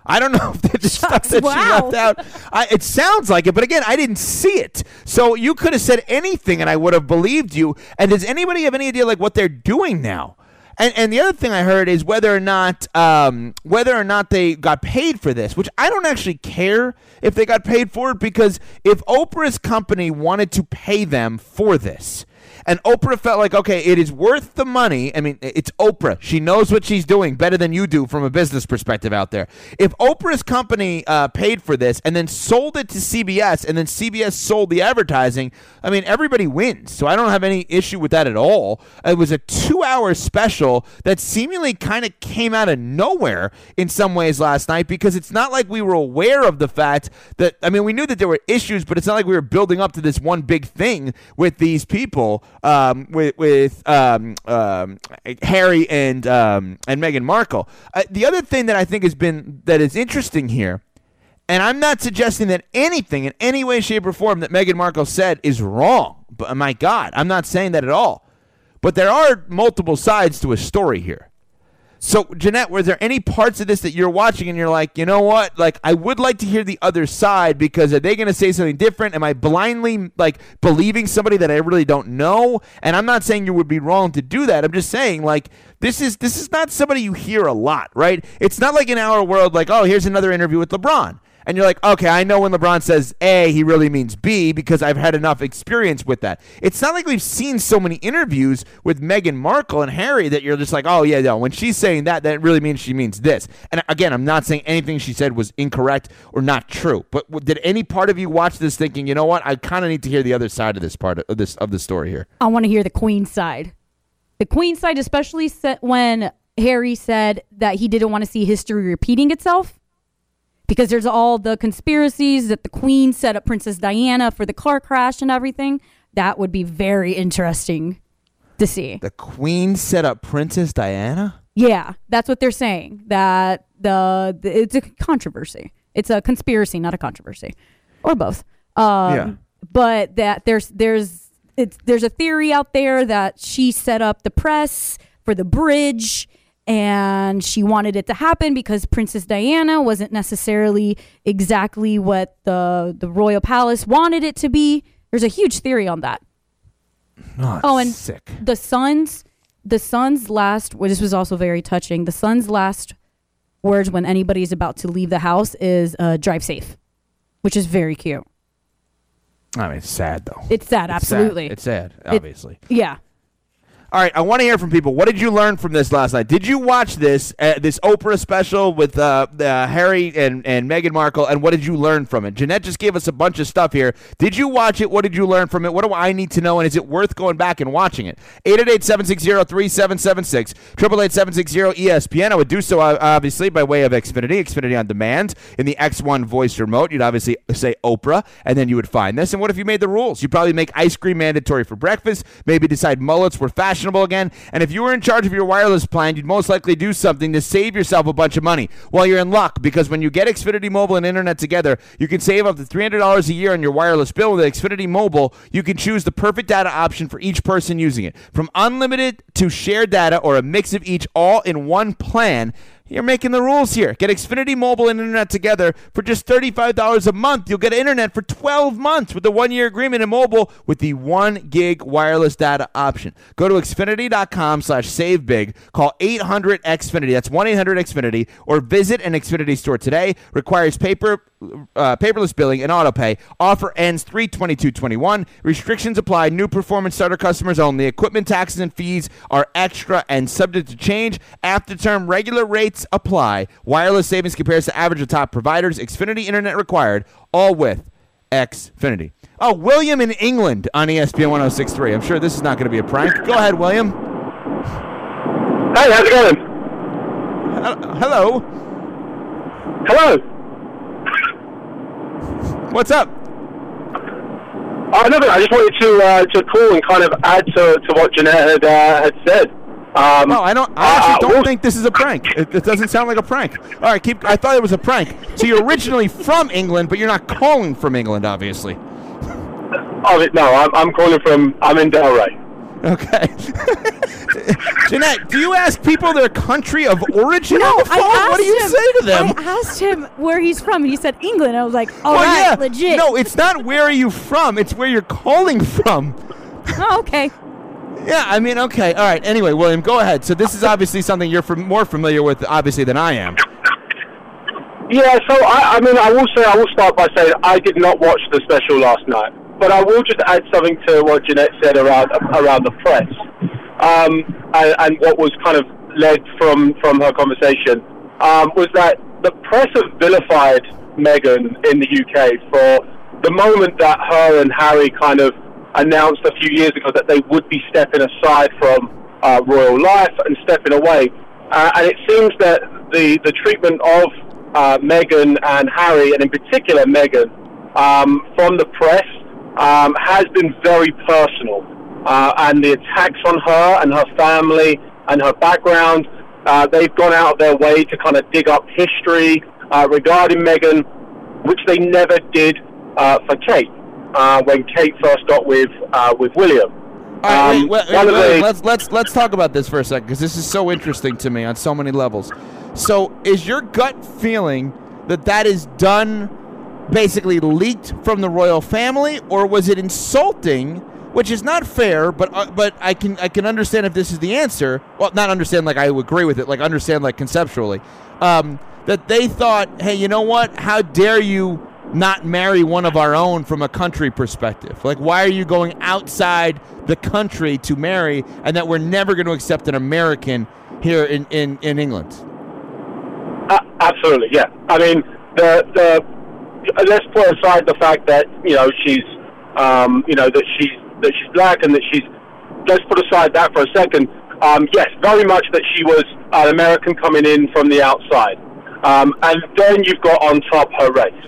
I don't know if the stuff that Wow. she left out. I, it sounds like it, but again, I didn't see it. So you could have said anything, and I would have believed you. And does anybody have any idea like what they're doing now? And, and the other thing I heard is whether or not um, whether or not they got paid for this, which I don't actually care if they got paid for it because if Oprah's company wanted to pay them for this, and Oprah felt like, okay, it is worth the money. I mean, it's Oprah. She knows what she's doing better than you do from a business perspective out there. If Oprah's company uh, paid for this and then sold it to CBS and then CBS sold the advertising, I mean, everybody wins. So I don't have any issue with that at all. It was a two hour special that seemingly kind of came out of nowhere in some ways last night because it's not like we were aware of the fact that, I mean, we knew that there were issues, but it's not like we were building up to this one big thing with these people um, with with um, um, Harry and um, and Meghan Markle. Uh, the other thing that I think has been that is interesting here, and I'm not suggesting that anything in any way, shape, or form that Meghan Markle said is wrong. But my God, I'm not saying that at all. But there are multiple sides to a story here. So, Jeanette, were there any parts of this that you're watching and you're like, you know what? Like, I would like to hear the other side because are they going to say something different? Am I blindly, like, believing somebody that I really don't know? And I'm not saying you would be wrong to do that. I'm just saying, like, this is this is not somebody you hear a lot, right? It's not like in our world, like, oh, here's another interview with LeBron. And you're like, okay, I know when LeBron says A, he really means B because I've had enough experience with that. It's not like we've seen so many interviews with Meghan Markle and Harry that you're just like, oh yeah, no, when she's saying that, that really means she means this. And again, I'm not saying anything she said was incorrect or not true, but did any part of you watch this thinking, you know what, I kind of need to hear the other side of this part of this of the story here? I want to hear the queen side. The queen side, especially when Harry said that he didn't want to see history repeating itself because there's all the conspiracies that the queen set up Princess Diana for the car crash and everything. That would be very interesting to see. The Queen set up Princess Diana. Yeah, that's what they're saying. That the, the it's a controversy. It's a conspiracy, not a controversy, or both. Um, Yeah. But that there's there's it's there's a theory out there that she set up the press for the bridge and she wanted it to happen because Princess Diana wasn't necessarily exactly what the the royal palace wanted it to be. There's a huge theory on that. Oh, and sick. the son's the son's last well, this was also very touching the son's last words when anybody's about to leave the house is uh, drive safe which is very cute I mean, it's sad though. it's sad It's sad. absolutely It's sad, obviously. yeah All right, I want to hear from people. What did you learn from this last night? Did you watch this uh, this Oprah special with uh, uh, Harry and, and Meghan Markle, and what did you learn from it? Ginette just gave us a bunch of stuff here. Did you watch it? What did you learn from it? What do I need to know, and is it worth going back and watching it? 888-760-3776, 888-760-ESPN. I would do so, obviously, by way of Xfinity, Xfinity On Demand. In the X1 voice remote, you'd obviously say Oprah, and then you would find this. And what if you made the rules? You'd probably make ice cream mandatory for breakfast, maybe decide mullets were again. And if you were in charge of your wireless plan, you'd most likely do something to save yourself a bunch of money. Well, you're in luck because when you get Xfinity Mobile and Internet together, you can save up to $300 a year on your wireless bill with Xfinity Mobile. You can choose the perfect data option for each person using it. From unlimited to shared data or a mix of each all in one plan. You're making the rules here. Get Xfinity Mobile and Internet together for just $35 a month. You'll get internet for 12 months with the one year agreement in mobile with the 1 gig wireless data option. Go to Xfinity.com slash save big. Call 800 Xfinity. That's 1 800 Xfinity. Or visit an Xfinity store today. Requires paper. Uh, paperless billing and auto pay. Offer ends 32221. Restrictions apply. New performance starter customers only. Equipment taxes and fees are extra and subject to change. After term, regular rates apply. Wireless savings compares to average of top providers. Xfinity Internet required. All with Xfinity. Oh, William in England on ESPN 1063. I'm sure this is not going to be a prank. Go ahead, William. Hey, how's it going? Hel- Hello. Hello. What's up? Uh, nothing. I just wanted to uh, to call and kind of add to, to what Ginette had uh, had said. Um, No, I don't. I actually uh, don't we'll- think this is a prank. It, it doesn't sound like a prank. All right, keep. I thought it was a prank. So you're originally from England, but you're not calling from England, obviously. Oh, no, I'm, I'm calling from. I'm in Delray. Okay. Ginette, do you ask people their country of origin no on the phone? I asked what do you him, say to them? I asked him where he's from and he said England I was like all well, right, yeah. legit No, it's not where are you from. It's where you're calling from. oh, okay Yeah, I mean, okay, all right. Anyway, William, go ahead. So this is obviously something you're more familiar with, obviously, than I am. Yeah, so I, I mean, I will say, I will start by saying I did not watch the special last night, but I will just add something to what Ginette said around around the press, um, and, and what was kind of led from from her conversation um, was that the press have vilified Meghan in the UK for the moment that her and Harry kind of announced a few years ago that they would be stepping aside from uh, royal life and stepping away. Uh, and it seems that the, the treatment of uh, Meghan and Harry, and in particular Meghan, um, from the press um, has been very personal. Uh, and the attacks on her and her family and her background, uh, they've gone out of their way to kind of dig up history uh, regarding Meghan, which they never did for Kate uh, when Kate first got with uh, with William. All right, Um, wait, wait, wait, let's let's let's talk about this for a second because this is so interesting to me on so many levels. So, is your gut feeling that that is done, basically leaked from the royal family, or was it insulting? Which is not fair, but uh, but I can I can understand if this is the answer. Well, not understand like I agree with it, like understand like conceptually. Um, that they thought, hey, you know what? How dare you not marry one of our own from a country perspective? Like, why are you going outside the country to marry, and that we're never going to accept an American here in, in, in England? Uh, absolutely, yeah. I mean, the the let's put aside the fact that you know she's um, you know that she's that she's black and that she's let's put aside that for a second. Um, yes, very much that she was an American coming in from the outside, um, and then you've got on top her race.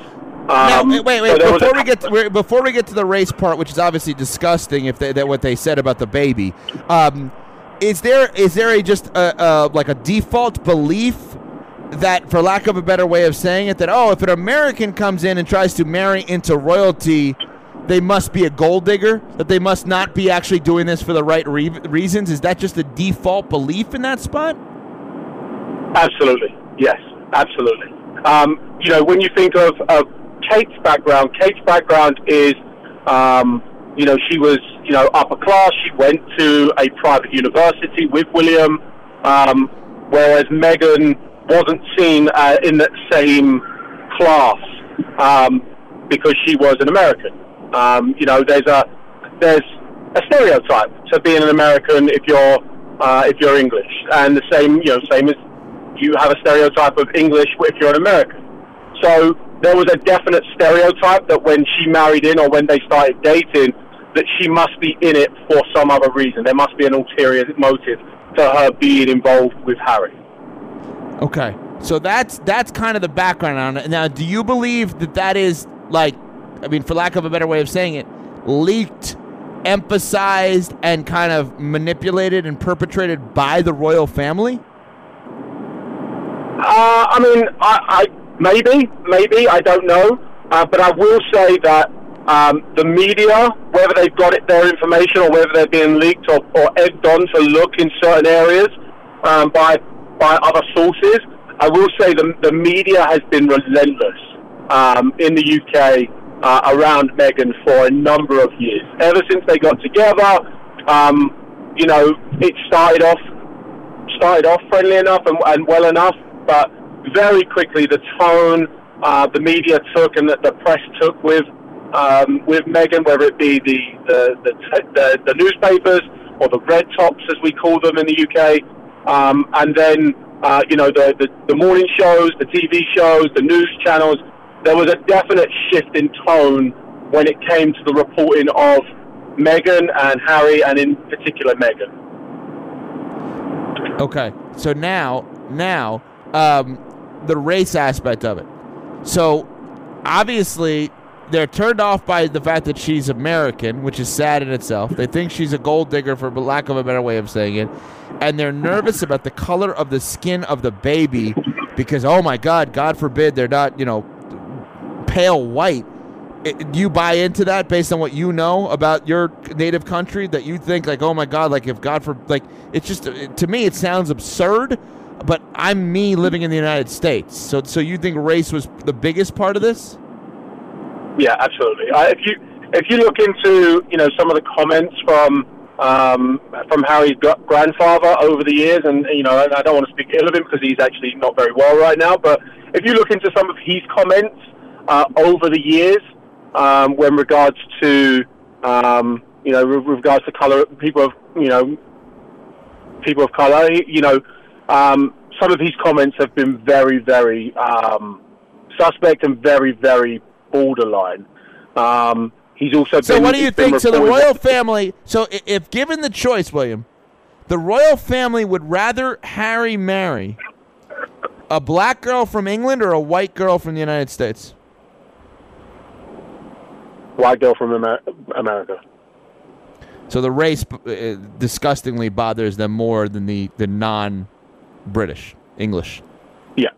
Now, Um, wait, wait, so wait. was Before we get to, we're- before we get to the race part, which is obviously disgusting, if they, that what they said about the baby, um, is there is there a just a, a like a default belief that, for lack of a better way of saying it, that oh, if an American comes in and tries to marry into royalty, they must be a gold digger. That they must not be actually doing this for the right re- reasons. Is that just a default belief in that spot? Absolutely, yes, absolutely. Um, you know, when you think of, of Kate's background, Kate's background is, um, you know, she was, you know, upper class. She went to a private university with William, um, whereas Meghan wasn't seen uh, in that same class um, because she was an American. Um, you know, there's a there's a stereotype to being an American if you're uh, if you're English, and the same you know same as you have a stereotype of English if you're an American. So there was a definite stereotype that when she married in or when they started dating, that she must be in it for some other reason. There must be an ulterior motive to her being involved with Harry. Okay, so that's that's kind of the background on it. Now, do you believe that that is like, I mean, for lack of a better way of saying it, leaked, emphasized, and kind of manipulated and perpetrated by the royal family? Uh, I mean, I, I maybe, maybe I don't know, uh, but I will say that um, the media, whether they've got it, their information, or whether they're being leaked or, or egged on to look in certain areas um, by by other sources, I will say the the media has been relentless um, in the UK uh, around Meghan for a number of years. Ever since they got together, um, you know, it started off started off friendly enough and, and well enough, but very quickly the tone uh, the media took and that the press took with um, with Meghan, whether it be the the, the, the the newspapers or the red tops as we call them in the UK, um, and then uh, you know the, the the morning shows, the TV shows, the news channels. There was a definite shift in tone when it came to the reporting of Meghan and Harry, and in particular Meghan. Okay, so now now um, the race aspect of it. So obviously they're turned off by the fact that she's American, which is sad in itself. They think she's a gold digger, for lack of a better way of saying it, and they're nervous about the color of the skin of the baby because oh my God, God forbid they're not you know pale white. It, do you buy into that based on what you know about your native country? That you think like, oh my God, like if God for like, it's just to me it sounds absurd, but I'm me living in the United States. So so you think race was the biggest part of this? Yeah, absolutely. Uh, if you if you look into you know some of the comments from um, from Harry's grandfather over the years, and you know, I don't want to speak ill of him because he's actually not very well right now. But if you look into some of his comments uh, over the years, um, when regards to um, you know, with regards to color, people of you know, people of color, you know, um, some of his comments have been very, very um, suspect and very, very borderline. Um, he's also So been, what do you think? So the royal family. So if given the choice, William, the royal family would rather Harry marry a black girl from England or a white girl from the United States. white girl from Amer- America. So the race uh, disgustingly bothers them more than the the non-British English. Yeah,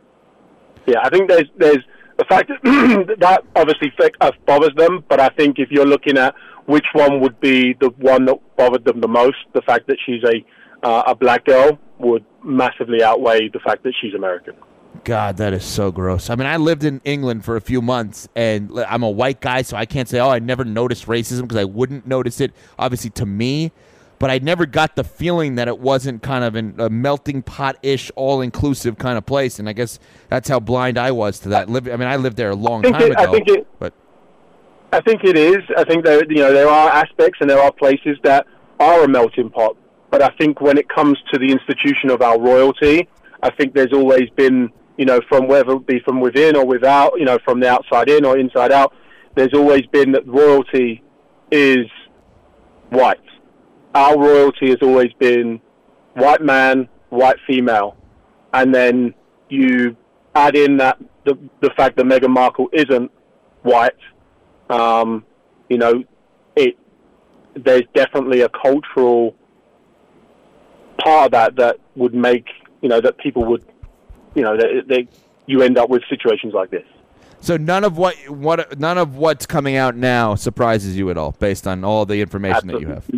yeah. I think there's there's the fact that that obviously uh, bothers them, but I think if you're looking at which one would be the one that bothered them the most, the fact that she's a uh, a black girl would massively outweigh the fact that she's American. God, that is so gross. I mean, I lived in England for a few months, and I'm a white guy, so I can't say, oh, I never noticed racism because I wouldn't notice it, obviously, to me. But I never got the feeling that it wasn't kind of an, a melting pot ish, all inclusive kind of place. And I guess that's how blind I was to that. I mean, I lived there a long time it- I ago, think it- but I think it is. I think there, you know, there are aspects and there are places that are a melting pot. But I think when it comes to the institution of our royalty, I think there's always been, you know, from whether it be from within or without, you know, from the outside in or inside out, there's always been that royalty is white. Our royalty has always been white man, white female, and then you add in that the the fact that Meghan Markle isn't white. Um, you know, it there's definitely a cultural part of that that would make you know that people would you know that they you end up with situations like this. so none of what what none of what's coming out now surprises you at all, based on all the information that you have.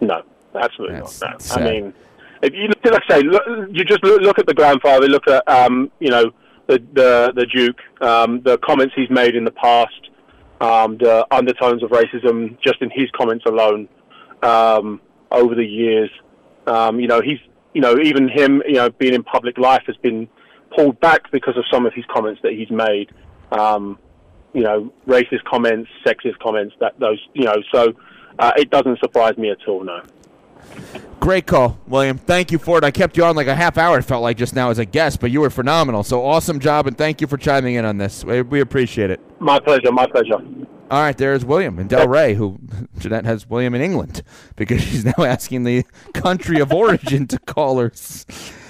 No, absolutely That's not. No. sad. I mean, if you like I say, look, you just look, look at the grandfather, look at um, you know the the the Duke, um, the comments he's made in the past, um, the undertones of racism just in his comments alone um, over the years. Um, you know, he's you know even him, you know, being in public life has been pulled back because of some of his comments that he's made. Um, you know, racist comments, sexist comments, that those, you know, so uh, it doesn't surprise me at all. No. Great call, William. Thank you for it. I kept you on like a half hour. It felt like just now as a guest, but you were phenomenal. So awesome job, and thank you for chiming in on this. We, we appreciate it. My pleasure. My pleasure. All right, there's William in Delray, who Ginette has William in England because she's now asking the country of origin to callers.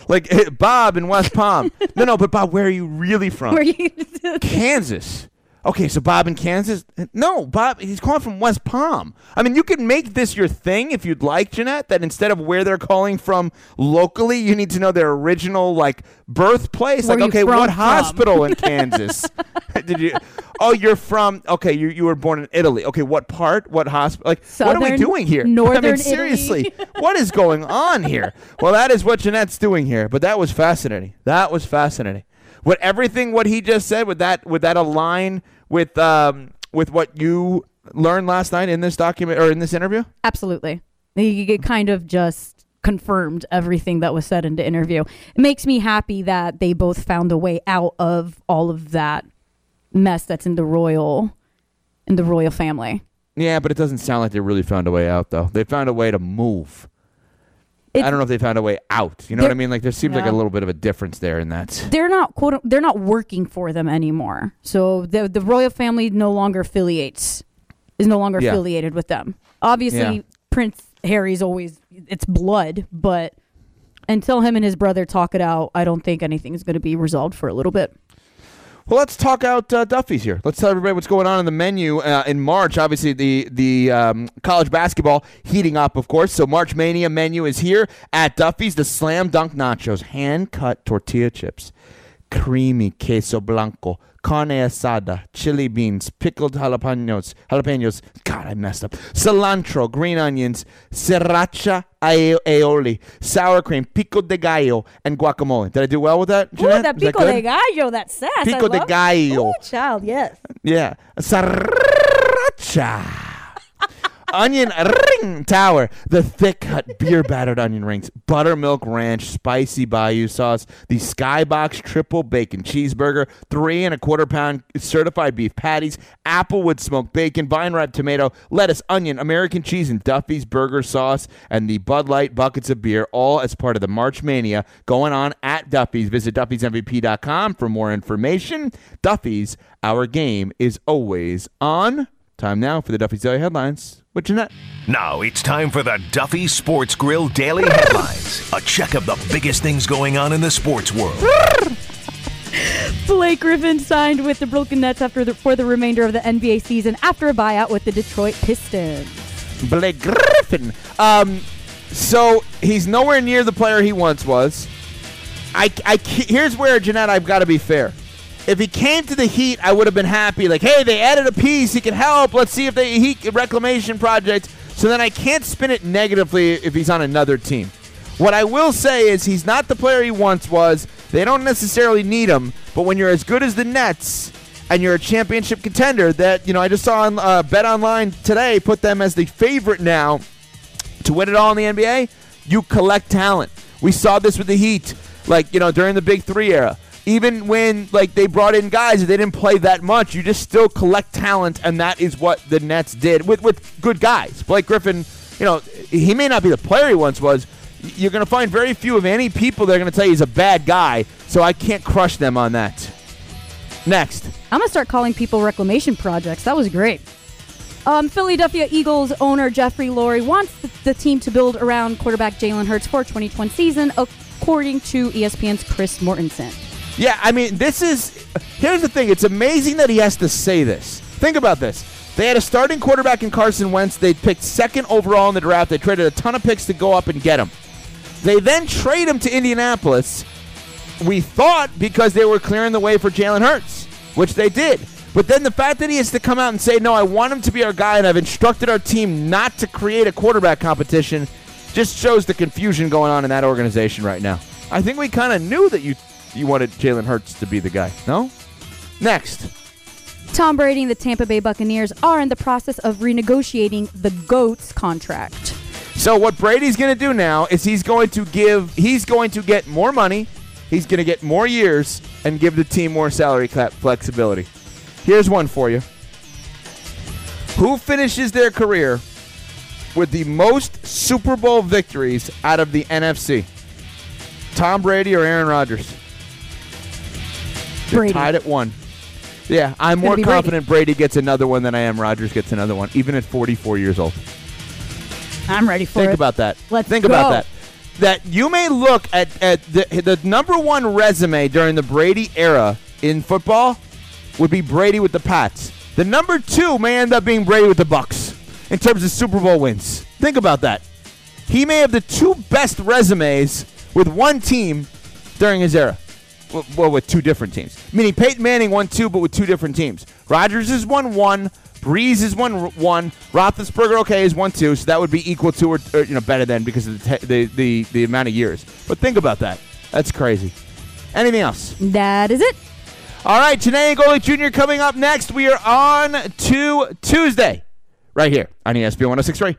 Like eh, Bob in West Palm. No, no, but Bob, where are you really from? Were you? Kansas. Okay, so Bob in Kansas? No, Bob, he's calling from West Palm. I mean, you can make this your thing if you'd like, Ginette, that instead of where they're calling from locally, you need to know their original, like, birthplace. Where like, okay, what from? hospital in Kansas? Did you? Oh, you're from, okay, you, you were born in Italy. Okay, what part? What hospital? Like, what are we doing here? I Northern mean, Italy. seriously, what is going on here? Well, that is what Ginette's doing here, but that was fascinating. That was fascinating. What everything what he just said would that would that align with um with what you learned last night in this document or in this interview? Absolutely. He he kind of just confirmed everything that was said in the interview. It makes me happy that they both found a way out of all of that mess that's in the royal in the royal family. Yeah, but it doesn't sound like they really found a way out though. They found a way to move. I don't know if they found a way out. You know what I mean? Like there seems like a little bit of a difference there in that. They're not quote they're not working for them anymore. So the the royal family no longer affiliates is no longer Yeah. affiliated with them. Obviously Yeah. Prince Harry's always it's blood, but until him and his brother talk it out, I don't think anything's going to be resolved for a little bit. Well, let's talk out uh, Duffy's here. Let's tell everybody what's going on in the menu uh, in March. Obviously, the the um, college basketball heating up, of course. So March Mania menu is here at Duffy's. The slam dunk nachos, hand cut tortilla chips, creamy queso blanco, carne asada, chili beans, pickled jalapenos, jalapenos. God, I messed up. Cilantro, green onions, sriracha aioli, sour cream, pico de gallo, and guacamole. Did I do well with that? Jeanette? that that pico good? de gallo, that sass. Pico de gallo. Ooh, child, yes. Yeah. Sriracha. Onion ring tower. The thick cut beer battered onion rings. Buttermilk ranch, spicy bayou sauce. The Skybox triple bacon cheeseburger. Three and a quarter pound certified beef patties. Applewood smoked bacon. Vine ripe tomato. Lettuce, onion, American cheese, and Duffy's burger sauce. And the Bud Light buckets of beer. All as part of the March Mania going on at Duffy's. Visit Duffy'sMVP.com for more information. Duffy's, our game is always on. Time now for the Duffy's Daily Headlines with Ginette. Now it's time for the Duffy Sports Grill Daily Headlines. A check of the biggest things going on in the sports world. Blake Griffin signed with the Brooklyn Nets after the, for the remainder of the NBA season after a buyout with the Detroit Pistons. Blake Griffin. Um, so he's nowhere near the player he once was. I, I here's where Ginette, I've got to be fair. If he came to the Heat, I would have been happy. Like, hey, they added a piece. He can help. Let's see if they Heat reclamation project. So then I can't spin it negatively if he's on another team. What I will say is he's not the player he once was. They don't necessarily need him. But when you're as good as the Nets and you're a championship contender, that you know, I just saw on uh, BetOnline today put them as the favorite now To win it all in the NBA, you collect talent. We saw this with the Heat, like, you know, during the Big Three era. Even when like they brought in guys they didn't play that much, you just still collect talent, and that is what the Nets did with with good guys. Blake Griffin, you know, he may not be the player he once was. You're going to find very few of any people that are going to tell you he's a bad guy, so I can't crush them on that. Next. I'm gonna start calling people reclamation projects. That was great. Um, Philadelphia Eagles owner Jeffrey Lurie wants the, team to build around quarterback Jalen Hurts for 2020 season, according to ESPN's Chris Mortensen. Yeah, I mean, this is. Here's the thing. It's amazing that he has to say this. Think about this. They had a starting quarterback in Carson Wentz. They picked second overall in the draft. They traded a ton of picks to go up and get him. They then trade him to Indianapolis. We thought because they were clearing the way for Jalen Hurts, which they did. But then the fact that he has to come out and say, no, I want him to be our guy, and I've instructed our team not to create a quarterback competition, just shows the confusion going on in that organization right now. I think we kind of knew that you you wanted Jalen Hurts to be the guy. No? Next. Tom Brady and the Tampa Bay Buccaneers are in the process of renegotiating the GOAT's contract. So what Brady's going to do now is he's going to give he's going to get more money, he's going to get more years and give the team more salary cap flexibility. Here's one for you. Who finishes their career with the most Super Bowl victories out of the NFC? Tom Brady or Aaron Rodgers? They're Brady. tied at one. Yeah, I'm more be Brady. confident Brady gets another one than I am Rodgers gets another one, even at 44 years old. I'm ready for it. Think it. about that. Let's Think about go. that. That you may look at, at the, the number one resume during the Brady era in football would be Brady with the Pats. The number two may end up being Brady with the Bucs in terms of Super Bowl wins. Think about that. He may have the two best resumes with one team during his era. Well, well, with two different teams. Meaning Peyton Manning won two, but with two different teams. Rodgers is won one. Brees is one one. Roethlisberger, okay, is one two. So that would be equal to or, or you know better than because of the, te- the the the amount of years. But think about that. That's crazy. Anything else? That is it. All right, Janae Golick Jr. coming up next. We are on to Tuesday, right here on ESPN 1063.